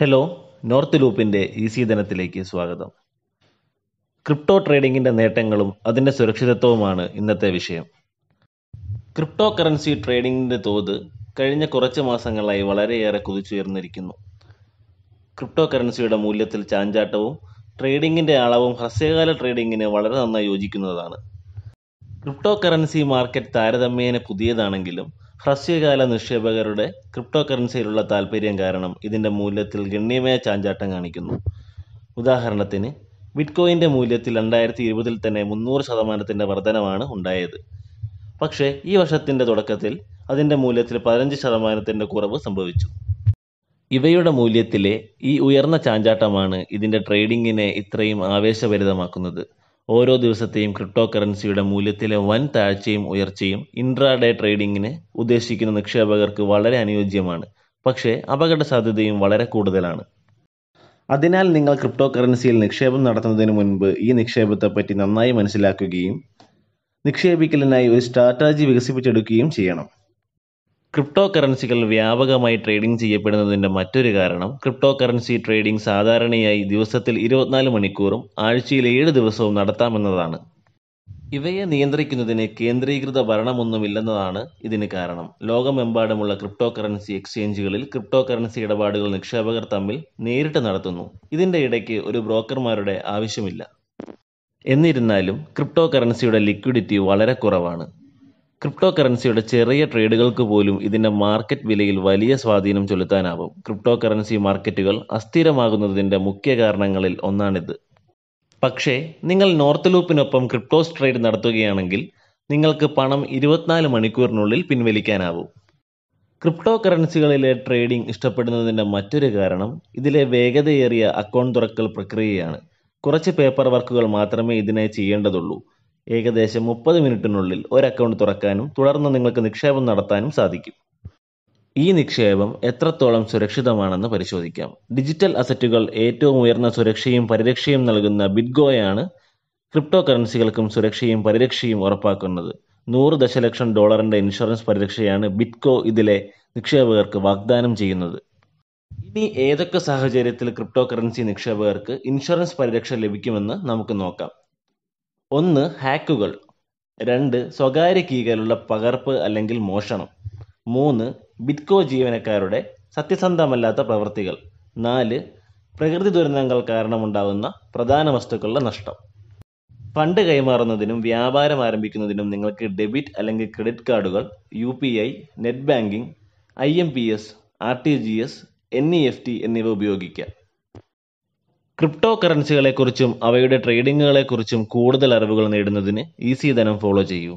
Hello North ലൂപ്പിന്റെ easy ദിനത്തിലേക്ക് സ്വാഗതം. ക്രിപ്റ്റോ ട്രേഡിംഗിന്റെ നേട്ടങ്ങളും അതിന്റെ സുരക്ഷിതത്വവുമാണ് ഇന്നത്തെ വിഷയം. ക്രിപ്റ്റോ കറൻസി ട്രേഡിംഗിന്റെ തോത് കഴിഞ്ഞ കുറച്ച് മാസങ്ങളായി വളരെയേറെ കുതിച്ചുയർന്നിരിക്കുന്നു. ക്രിപ്റ്റോ കറൻസിയുടെ മൂല്യത്തിൽ ചാഞ്ചാട്ടവും ട്രേഡിംഗിന്റെ അളവും ഹ്രസ്വകാല ട്രേഡിംഗിന് വളരെ നന്നായി യോജിക്കുന്നതാണ്. ക്രിപ്റ്റോ കറൻസി മാർക്കറ്റ് താരതമ്യേന പുതിയതാണെങ്കിലും ഹ്രസ്വകാല നിക്ഷേപകരുടെ ക്രിപ്റ്റോ കറൻസിയിലുള്ള താൽപ്പര്യം കാരണം ഇതിന്റെ മൂല്യത്തിൽ ഗണ്യമായ ചാഞ്ചാട്ടം കാണിക്കുന്നു. ഉദാഹരണത്തിന് ബിറ്റ്കോയിന്റെ മൂല്യത്തിൽ രണ്ടായിരത്തി ഇരുപതിൽ തന്നെ മുന്നൂറ് ശതമാനത്തിന്റെ വർധനമാണ് ഉണ്ടായത്. പക്ഷേ ഈ വർഷത്തിന്റെ തുടക്കത്തിൽ അതിന്റെ മൂല്യത്തിൽ പതിനഞ്ച് ശതമാനത്തിന്റെ കുറവ് സംഭവിച്ചു. ഇവയുടെ മൂല്യത്തിലെ ഈ ഉയർന്ന ചാഞ്ചാട്ടമാണ് ഇതിന്റെ ട്രേഡിങ്ങിനെ ഇത്രയും ആവേശഭരിതമാക്കുന്നത്. ഓരോ ദിവസത്തെയും ക്രിപ്റ്റോ കറൻസിയുടെ മൂല്യത്തിലെ വൻ താഴ്ചയും ഉയർച്ചയും ഇൻട്രാഡേ ട്രേഡിംഗിന് ഉദ്ദേശിക്കുന്ന നിക്ഷേപകർക്ക് വളരെ അനുയോജ്യമാണ്. പക്ഷേ അപകട സാധ്യതയും വളരെ കൂടുതലാണ്. അതിനാൽ നിങ്ങൾ ക്രിപ്റ്റോ കറൻസിയിൽ നിക്ഷേപം നടത്തുന്നതിന് മുൻപ് ഈ നിക്ഷേപത്തെപ്പറ്റി നന്നായി മനസ്സിലാക്കുകയും നിക്ഷേപിക്കലിനായി ഒരു സ്ട്രാറ്റജി വികസിപ്പിച്ചെടുക്കുകയും ചെയ്യണം. ക്രിപ്റ്റോ കറൻസികൾ വ്യാപകമായി ട്രേഡിംഗ് ചെയ്യപ്പെടുന്നതിന്റെ മറ്റൊരു കാരണം ക്രിപ്റ്റോ കറൻസി ട്രേഡിംഗ് സാധാരണയായി ദിവസത്തിൽ ഇരുപത്തിനാല് മണിക്കൂറും ആഴ്ചയിൽ ഏഴ് ദിവസവും നടത്താമെന്നതാണ്. ഇവയെ നിയന്ത്രിക്കുന്നതിന് കേന്ദ്രീകൃത ഭരണമൊന്നുമില്ലെന്നതാണ് ഇതിന് കാരണം. ലോകമെമ്പാടുമുള്ള ക്രിപ്റ്റോ കറൻസി എക്സ്ചേഞ്ചുകളിൽ ക്രിപ്റ്റോ കറൻസി ഇടപാടുകൾ നിക്ഷേപകർ തമ്മിൽ നേരിട്ട് നടത്തുന്നു. ഇതിന്റെ ഇടയ്ക്ക് ഒരു ബ്രോക്കർമാരുടെ ആവശ്യമില്ല. എന്നിരുന്നാലും ക്രിപ്റ്റോ കറൻസിയുടെ ലിക്വിഡിറ്റി വളരെ കുറവാണ്. ക്രിപ്റ്റോ കറൻസിയുടെ ചെറിയ ട്രേഡുകൾക്ക് പോലും ഇതിന്റെ മാർക്കറ്റ് വിലയിൽ വലിയ സ്വാധീനം ചെലുത്താനാവും. ക്രിപ്റ്റോ കറൻസി മാർക്കറ്റുകൾ അസ്ഥിരമാകുന്നതിന്റെ മുഖ്യ കാരണങ്ങളിൽ ഒന്നാണിത്. പക്ഷേ നിങ്ങൾ നോർത്ത് ലൂപ്പിനൊപ്പം ക്രിപ്റ്റോസ് ട്രേഡ് നടത്തുകയാണെങ്കിൽ നിങ്ങൾക്ക് പണം ഇരുപത്തിനാല് മണിക്കൂറിനുള്ളിൽ പിൻവലിക്കാനാവും. ക്രിപ്റ്റോ കറൻസികളിലെ ട്രേഡിംഗ് ഇഷ്ടപ്പെടുന്നതിന്റെ മറ്റൊരു കാരണം ഇതിലെ വേഗതയേറിയ അക്കൗണ്ട് തുറക്കൽ പ്രക്രിയയാണ്. കുറച്ച് പേപ്പർ വർക്കുകൾ മാത്രമേ ഇതിനായി ചെയ്യേണ്ടതുള്ളൂ. ഏകദേശം മുപ്പത് മിനിറ്റിനുള്ളിൽ ഒരു അക്കൗണ്ട് തുറക്കാനും തുടർന്ന് നിങ്ങൾക്ക് നിക്ഷേപം നടത്താനും സാധിക്കും. ഈ നിക്ഷേപം എത്രത്തോളം സുരക്ഷിതമാണെന്ന് പരിശോധിക്കാം. ഡിജിറ്റൽ അസറ്റുകൾ ഏറ്റവും ഉയർന്ന സുരക്ഷയും പരിരക്ഷയും നൽകുന്ന ബിറ്റ്ഗോയാണ് ക്രിപ്റ്റോ കറൻസികൾക്കും സുരക്ഷയും പരിരക്ഷയും ഉറപ്പാക്കുന്നത്. നൂറ് ദശലക്ഷം ഡോളറിന്റെ ഇൻഷുറൻസ് പരിരക്ഷയാണ് ബിറ്റ്കോ ഇതിലെ നിക്ഷേപകർക്ക് വാഗ്ദാനം ചെയ്യുന്നത്. ഇനി ഏതൊക്കെ സാഹചര്യത്തിൽ ക്രിപ്റ്റോ കറൻസി നിക്ഷേപകർക്ക് ഇൻഷുറൻസ് പരിരക്ഷ ലഭിക്കുമെന്ന് നമുക്ക് നോക്കാം. ഒന്ന് ഹാക്കുകൾ. രണ്ട് സ്വകാര്യ കീകളുള്ള പകർപ്പ് അല്ലെങ്കിൽ മോഷണം. മൂന്ന് ബിറ്റ്കോ ജീവനക്കാരുടെ സത്യസന്ധമല്ലാത്ത പ്രവൃത്തികൾ. നാല് പ്രകൃതി ദുരന്തങ്ങൾ കാരണമുണ്ടാകുന്ന പ്രധാന വസ്തുക്കളുടെ നഷ്ടം. ഫണ്ട് കൈമാറുന്നതിനും വ്യാപാരം ആരംഭിക്കുന്നതിനും നിങ്ങൾക്ക് ഡെബിറ്റ് അല്ലെങ്കിൽ ക്രെഡിറ്റ് കാർഡുകൾ U P I net banking I M P S R T G S N E F T എന്നിവ ഉപയോഗിക്കാം. ക്രിപ്റ്റോ കറൻസികളെക്കുറിച്ചും അവയുടെ ട്രേഡിങ്ങുകളെക്കുറിച്ചും കൂടുതൽ അറിവുകൾ നേടുന്നതിന് ഈസി ധനം ഫോളോ ചെയ്യൂ.